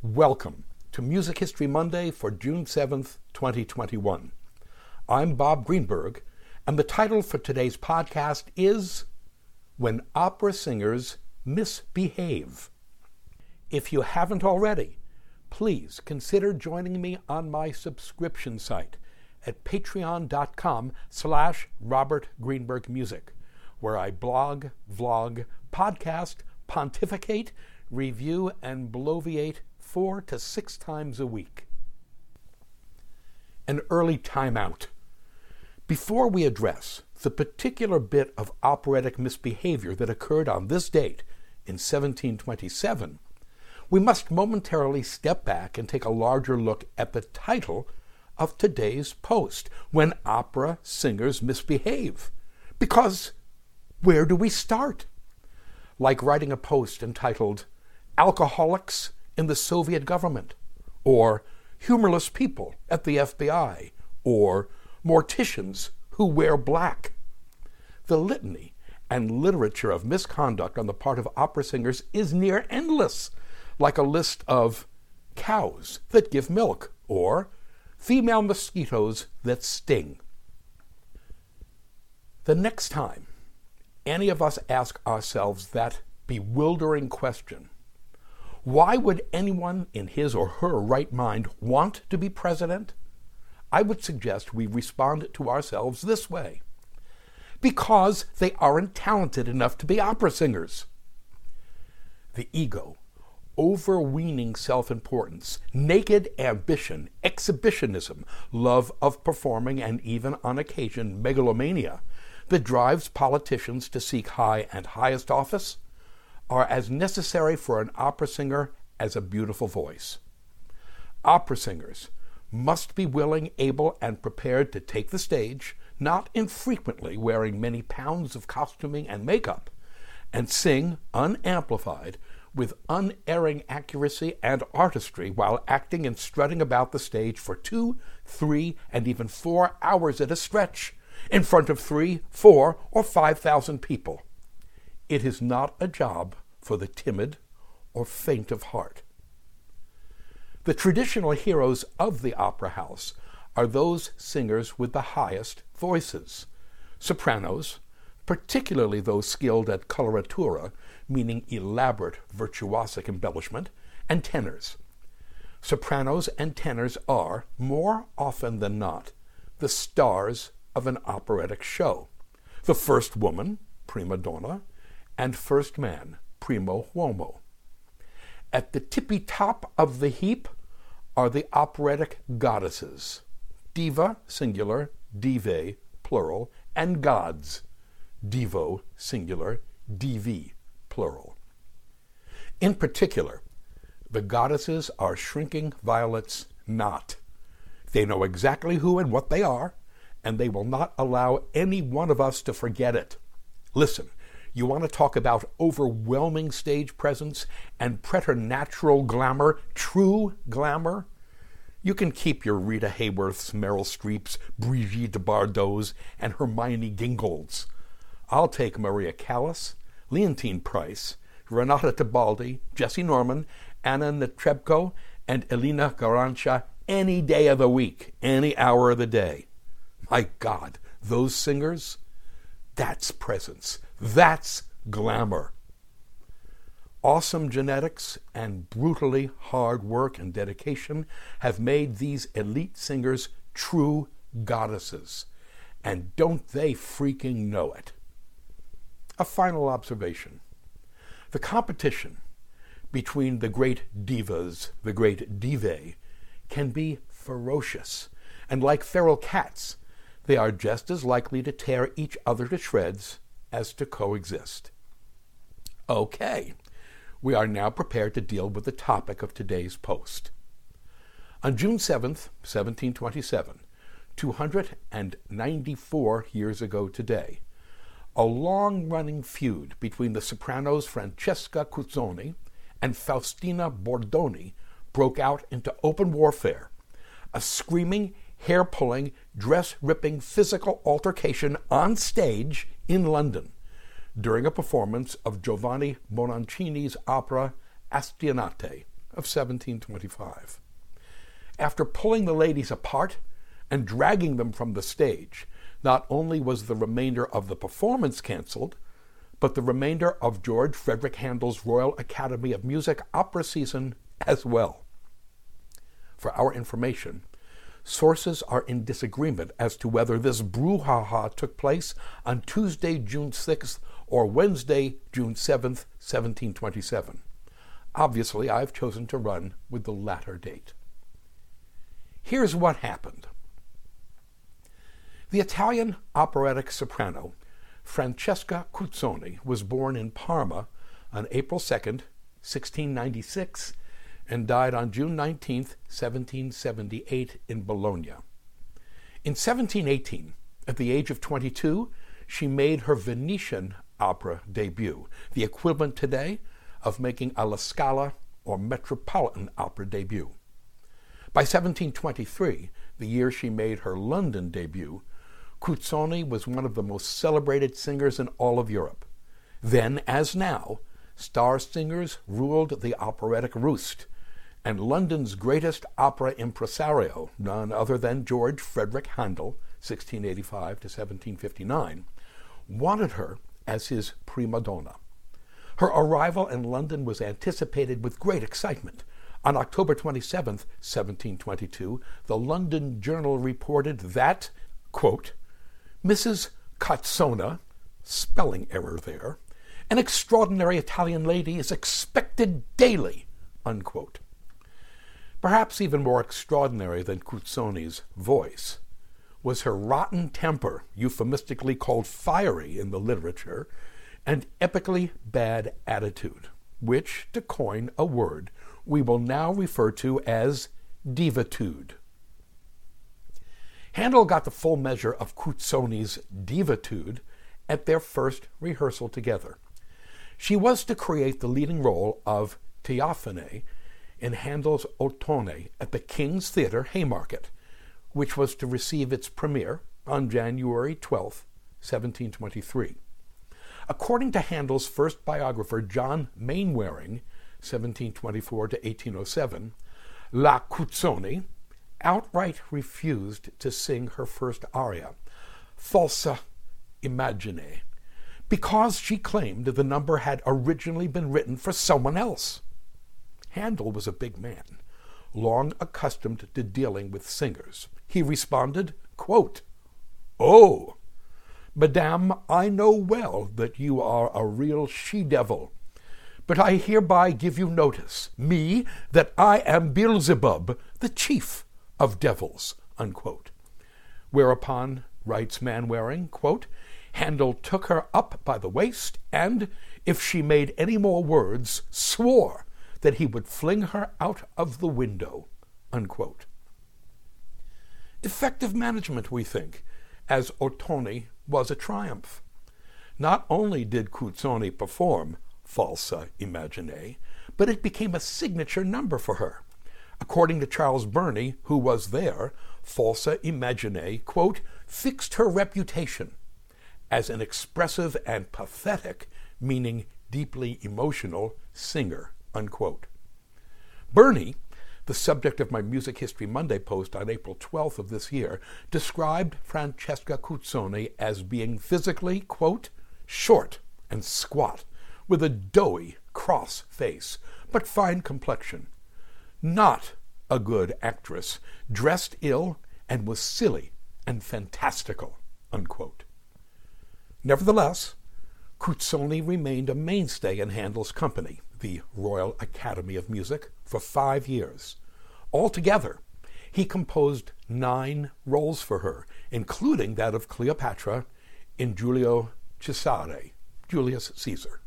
Welcome to Music History Monday for June 7th, 2021. I'm Bob Greenberg, and the title for today's podcast is When Opera Singers Misbehave. If you haven't already, please consider joining me on my subscription site at patreon.com slash Robert Greenberg Music, where I blog, vlog, podcast, pontificate, review, and bloviate four to six times a week. An early timeout. Before we address the particular bit of operatic misbehavior that occurred on this date in 1727, we must momentarily step back and take a larger look at the title of today's post When Opera Singers Misbehave. Because where do we start? Like writing a post entitled Alcoholics in the Soviet government, or humorless people at the FBI, or morticians who wear black. The litany and literature of misconduct on the part of opera singers is near endless, like a list of cows that give milk or female mosquitoes that sting. The next time any of us ask ourselves that bewildering question, why would anyone in his or her right mind want to be president? I would suggest we respond to ourselves this way because they aren't talented enough to be opera singers. The ego, overweening self importance, naked ambition, exhibitionism, love of performing, and even on occasion megalomania that drives politicians to seek high and highest office are as necessary for an opera singer as a beautiful voice. Opera singers must be willing, able, and prepared to take the stage, not infrequently wearing many pounds of costuming and makeup, and sing unamplified with unerring accuracy and artistry while acting and strutting about the stage for two, three, and even four hours at a stretch in front of three, four, or five thousand people. It is not a job for the timid or faint of heart. The traditional heroes of the opera house are those singers with the highest voices sopranos, particularly those skilled at coloratura, meaning elaborate virtuosic embellishment, and tenors. Sopranos and tenors are, more often than not, the stars of an operatic show. The first woman, prima donna, and first man, primo uomo. At the tippy top of the heap are the operatic goddesses diva, singular, divae, plural, and gods, divo, singular, divi, plural. In particular, the goddesses are shrinking violets not. They know exactly who and what they are, and they will not allow any one of us to forget it. Listen, you want to talk about overwhelming stage presence and preternatural glamour, true glamour? You can keep your Rita Hayworths, Meryl Streeps, Brigitte Bardots, and Hermione Gingolds. I'll take Maria Callas, Leontyne Price, Renata Tebaldi, Jessye Norman, Anna Netrebko, and Elīna Garanča any day of the week, any hour of the day. My God, those singers, that's presence. That's glamour. Awesome genetics and brutally hard work and dedication have made these elite singers true goddesses. And don't they freaking know it? A final observation. The competition between the great divas, the great divae, can be ferocious. And like feral cats, they are just as likely to tear each other to shreds as to coexist. Okay, we are now prepared to deal with the topic of today's post. On June 7th, 1727, 294 years ago today, a long running feud between the sopranos Francesca Cuzzoni and Faustina Bordoni broke out into open warfare, a screaming, hair pulling, dress ripping physical altercation on stage in London during a performance of Giovanni Bononcini's opera Astianatte, of 1725. After pulling the ladies apart and dragging them from the stage, not only was the remainder of the performance canceled, but the remainder of George Frederick Handel's Royal Academy of Music opera season as well. For our information, sources are in disagreement as to whether this brouhaha took place on Tuesday, June 6th or Wednesday, June 7th, 1727. Obviously, I've chosen to run with the latter date. Here's what happened. The Italian operatic soprano Francesca Cuzzoni was born in Parma on April 2nd, 1696, and died on June 19, 1778, in Bologna. In 1718, at the age of 22, she made her Venetian opera debut, the equivalent today of making a La Scala or Metropolitan opera debut. By 1723, the year she made her London debut, Cuzzoni was one of the most celebrated singers in all of Europe. Then, as now, star singers ruled the operatic roost, and London's greatest opera impresario, none other than George Frederick Handel, 1685 to 1759, wanted her as his prima donna. Her arrival in London was anticipated with great excitement. On October 27, 1722, the London Journal reported that, quote, Mrs. Cazzona, spelling error there, an extraordinary Italian lady is expected daily, unquote. Perhaps even more extraordinary than Cuzzoni's voice was her rotten temper, euphemistically called fiery in the literature, and epically bad attitude, which, to coin a word, we will now refer to as divitude. Handel got the full measure of Cuzzoni's divitude at their first rehearsal together. She was to create the leading role of Teofane in Handel's Ottone at the King's Theatre, Haymarket, which was to receive its premiere on January 12, 1723. According to Handel's first biographer, John Mainwaring, 1724 to 1807, La Cuzzoni outright refused to sing her first aria, Falsa immagine, because she claimed the number had originally been written for someone else. Handel was a big man, long accustomed to dealing with singers. He responded, quote, Oh, Madame, I know well that you are a real she devil, but I hereby give you notice, me, that I am Beelzebub, the chief of devils. Unquote. Whereupon, writes Mainwaring, quote, Handel took her up by the waist and, if she made any more words, swore that he would fling her out of the window. Unquote. Effective management, we think, as Ottone was a triumph. Not only did Cuzzoni perform Falsa immagine, but it became a signature number for her. According to Charles Burney, who was there, Falsa immagine, quote, fixed her reputation as an expressive and pathetic, meaning deeply emotional, singer, unquote. Burney, the subject of my Music History Monday post on April 12th of this year, described Francesca Cuzzoni as being physically, quote, short and squat, with a doughy, cross face, but fine complexion. Not a good actress, dressed ill, and was silly and fantastical, unquote. Nevertheless, Cuzzoni remained a mainstay in Handel's company, the Royal Academy of Music, for five years. Altogether, he composed nine roles for her, including that of Cleopatra in Giulio Cesare, Julius Caesar.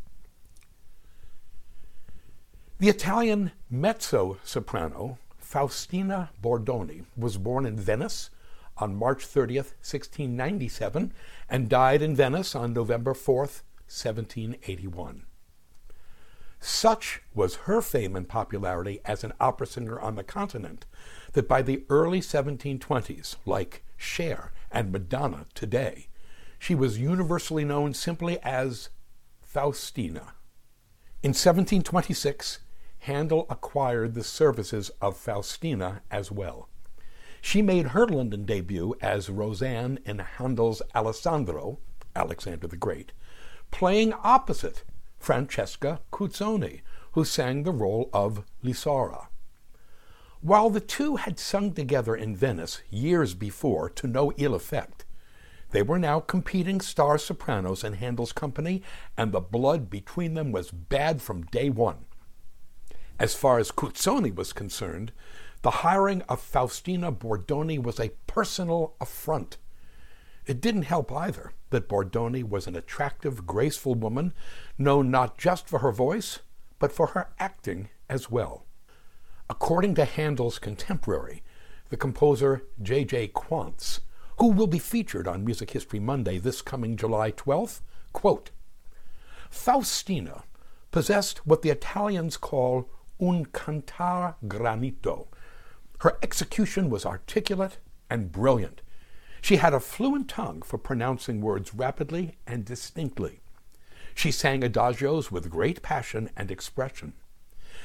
The Italian mezzo soprano Faustina Bordoni was born in Venice on March 30th, 1697, and died in Venice on November 4th, 1781. Such was her fame and popularity as an opera singer on the continent that by the early 1720s, like Cher and Madonna today, she was universally known simply as Faustina. In 1726, Handel acquired the services of Faustina as well. She made her London debut as Rossane in Handel's Alessandro, Alexander the Great, playing opposite Francesca Cuzzoni, who sang the role of Lisaura. While the two had sung together in Venice years before to no ill effect, they were now competing star sopranos in Handel's company, and the blood between them was bad from day one. As far as Cuzzoni was concerned, the hiring of Faustina Bordoni was a personal affront. It didn't help either that Bordoni was an attractive, graceful woman, known not just for her voice, but for her acting as well. According to Handel's contemporary, the composer J.J. Quantz, who will be featured on Music History Monday this coming July 12th, quote, Faustina possessed what the Italians call un cantar granito. Her execution was articulate and brilliant. She had a fluent tongue for pronouncing words rapidly and distinctly. She sang adagios with great passion and expression.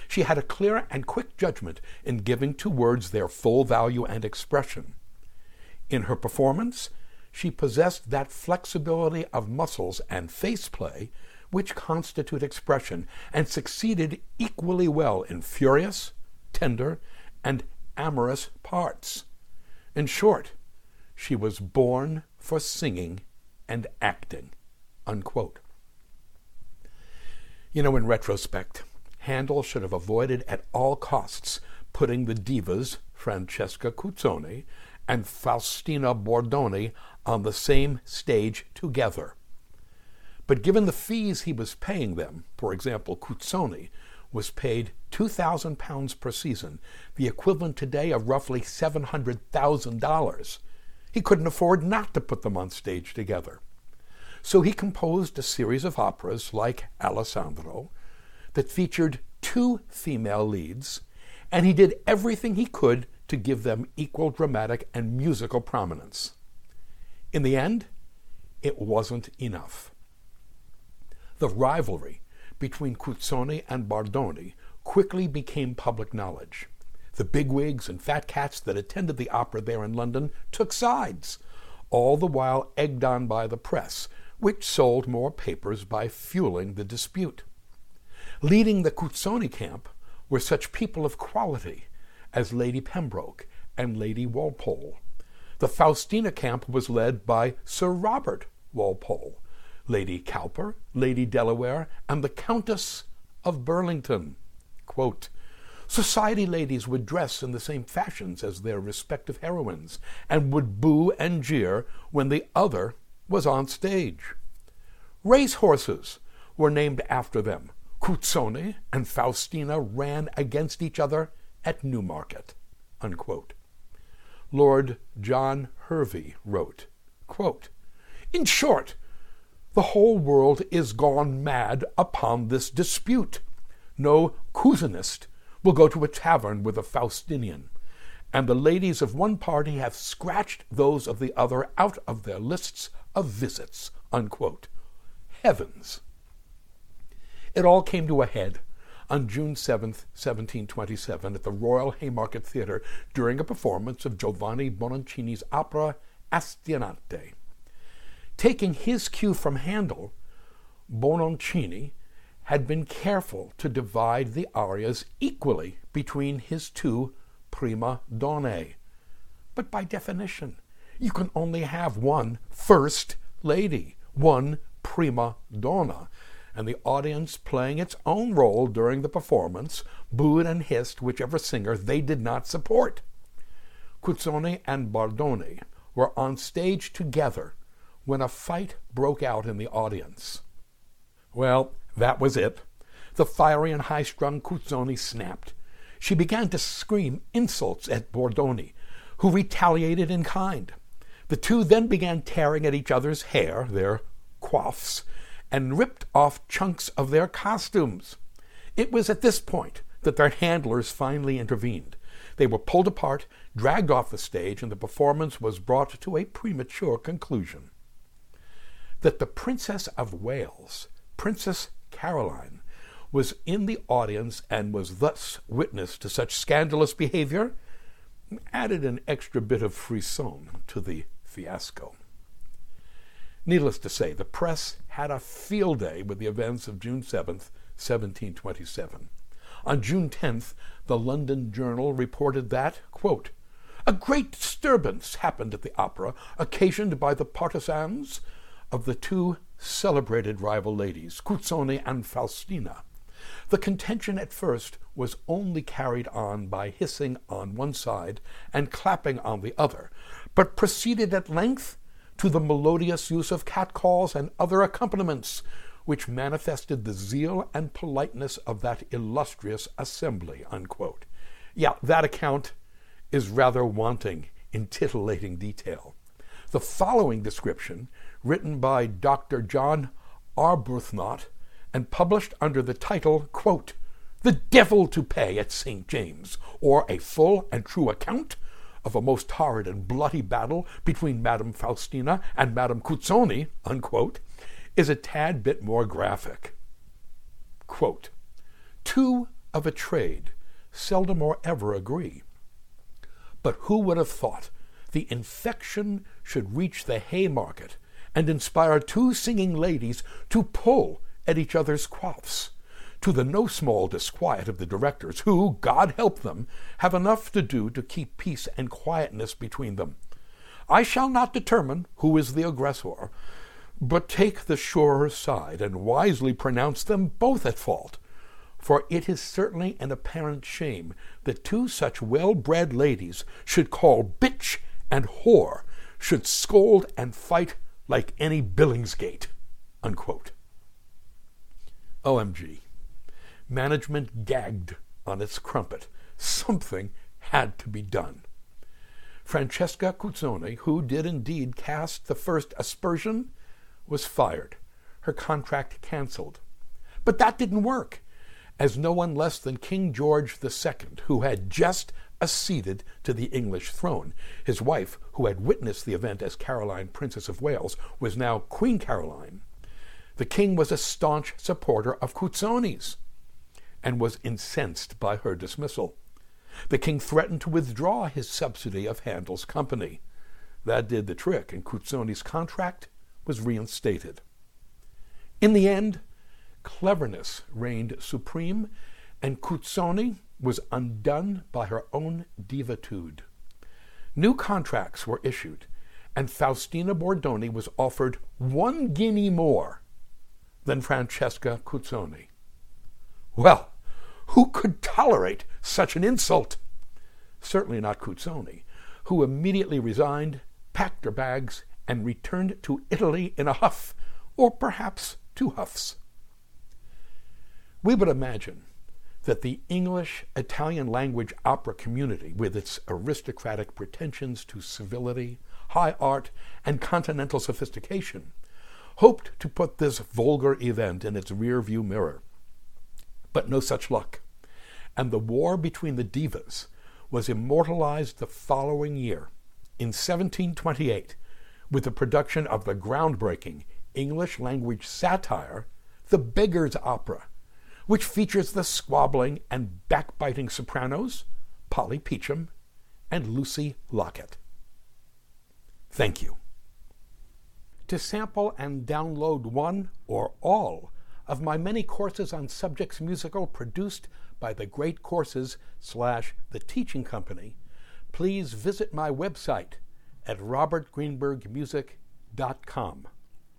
She had a clear and quick judgment in giving to words their full value and expression. In her performance, she possessed that flexibility of muscles and face play which constitute expression, and succeeded equally well in furious, tender, and amorous parts. In short, she was born for singing and acting. Unquote. You know, in retrospect, Handel should have avoided at all costs putting the divas, Francesca Cuzzoni and Faustina Bordoni, on the same stage together. But given the fees he was paying them, for example, Cuzzoni was paid £2,000 per season, the equivalent today of roughly $700,000. He couldn't afford not to put them on stage together. So he composed a series of operas like Alessandro that featured two female leads, and he did everything he could to give them equal dramatic and musical prominence. In the end, it wasn't enough. The rivalry between Cuzzoni and Bordoni quickly became public knowledge. The bigwigs and fat cats that attended the opera there in London took sides, all the while egged on by the press, which sold more papers by fueling the dispute. Leading the Cuzzoni camp were such people of quality as Lady Pembroke and Lady Walpole. The Faustina camp was led by Sir Robert Walpole, Lady Cowper, Lady Delaware, and the Countess of Burlington. Quote, Society ladies would dress in the same fashions as their respective heroines, and would boo and jeer when the other was on stage. Race horses were named after them. Cuzzoni and Faustina ran against each other at Newmarket. Unquote. Lord John Hervey wrote, quote, In short, the whole world is gone mad upon this dispute. No Cuzzonist will go to a tavern with a Faustinian, and the ladies of one party have scratched those of the other out of their lists of visits. Unquote. Heavens! It all came to a head on June 7, 1727, at the Royal Haymarket Theatre during a performance of Giovanni Bononcini's opera Astianatte. Taking his cue from Handel, Bononcini had been careful to divide the arias equally between his two prima donne. But by definition, you can only have one first lady, one prima donna, and the audience playing its own role during the performance booed and hissed whichever singer they did not support. Cuzzoni and Bordoni were on stage together when a fight broke out in the audience. Well, that was it. The fiery and high strung Cuzzoni snapped. She began to scream insults at Bordoni, who retaliated in kind. The two then began tearing at each other's hair, their coifs, and ripped off chunks of their costumes. It was at this point that their handlers finally intervened. They were pulled apart, dragged off the stage, and the performance was brought to a premature conclusion that the Princess of Wales, Princess Caroline, was in the audience and was thus witness to such scandalous behavior added an extra bit of frisson to the fiasco. Needless to say, the press had a field day with the events of June 7th, 1727. On June 10th, the London Journal reported that, quote, a great disturbance happened at the opera, occasioned by the partisans of the two celebrated rival ladies, Cuzzoni and Faustina. The contention at first was only carried on by hissing on one side and clapping on the other, but proceeded at length to the melodious use of catcalls and other accompaniments, which manifested the zeal and politeness of that illustrious assembly. Unquote. Yeah, that account is rather wanting in titillating detail. The following description, written by Dr. John Arbuthnot and published under the title, quote, The Devil to Pay at St. James, or a full and true account of a most horrid and bloody battle between Madame Faustina and Madame Cuzzoni, unquote, is a tad bit more graphic. Quote, Two of a trade seldom or ever agree. But who would have thought the infection should reach the Haymarket and inspire two singing ladies to pull at each other's coifs, to the no small disquiet of the directors, who, God help them, have enough to do to keep peace and quietness between them. I shall not determine who is the aggressor, but take the surer side and wisely pronounce them both at fault. For it is certainly an apparent shame that two such well bred ladies should call bitch and whore, should scold and fight like any Billingsgate. Unquote. OMG. Management gagged on its crumpet. Something had to be done. Francesca Cuzzoni, who did indeed cast the first aspersion, was fired, her contract canceled. But that didn't work, as no one less than King George II, who had just acceded to the English throne, his wife, who had witnessed the event as Caroline, Princess of Wales, was now Queen Caroline, the king was a staunch supporter of Cuzzoni's and was incensed by her dismissal. The king threatened to withdraw his subsidy of Handel's company. That did the trick, and Cuzzoni's contract was reinstated. In the end, cleverness reigned supreme, and Cuzzoni was undone by her own divitude. New contracts were issued, and Faustina Bordoni was offered one guinea more than Francesca Cuzzoni. Well, who could tolerate such an insult? Certainly not Cuzzoni, who immediately resigned, packed her bags, and returned to Italy in a huff, or perhaps two huffs. We would imagine that the English Italian language opera community, with its aristocratic pretensions to civility, high art, and continental sophistication, hoped to put this vulgar event in its rearview mirror. But no such luck. And the war between the divas was immortalized the following year, in 1728, with the production of the groundbreaking English language satire, The Beggar's Opera, which features the squabbling and backbiting sopranos, Polly Peachum and Lucy Lockett. Thank you to sample and download one or all of my many courses on subjects musical produced by the Great Courses slash The Teaching Company, please visit my website at robertgreenbergmusic.com.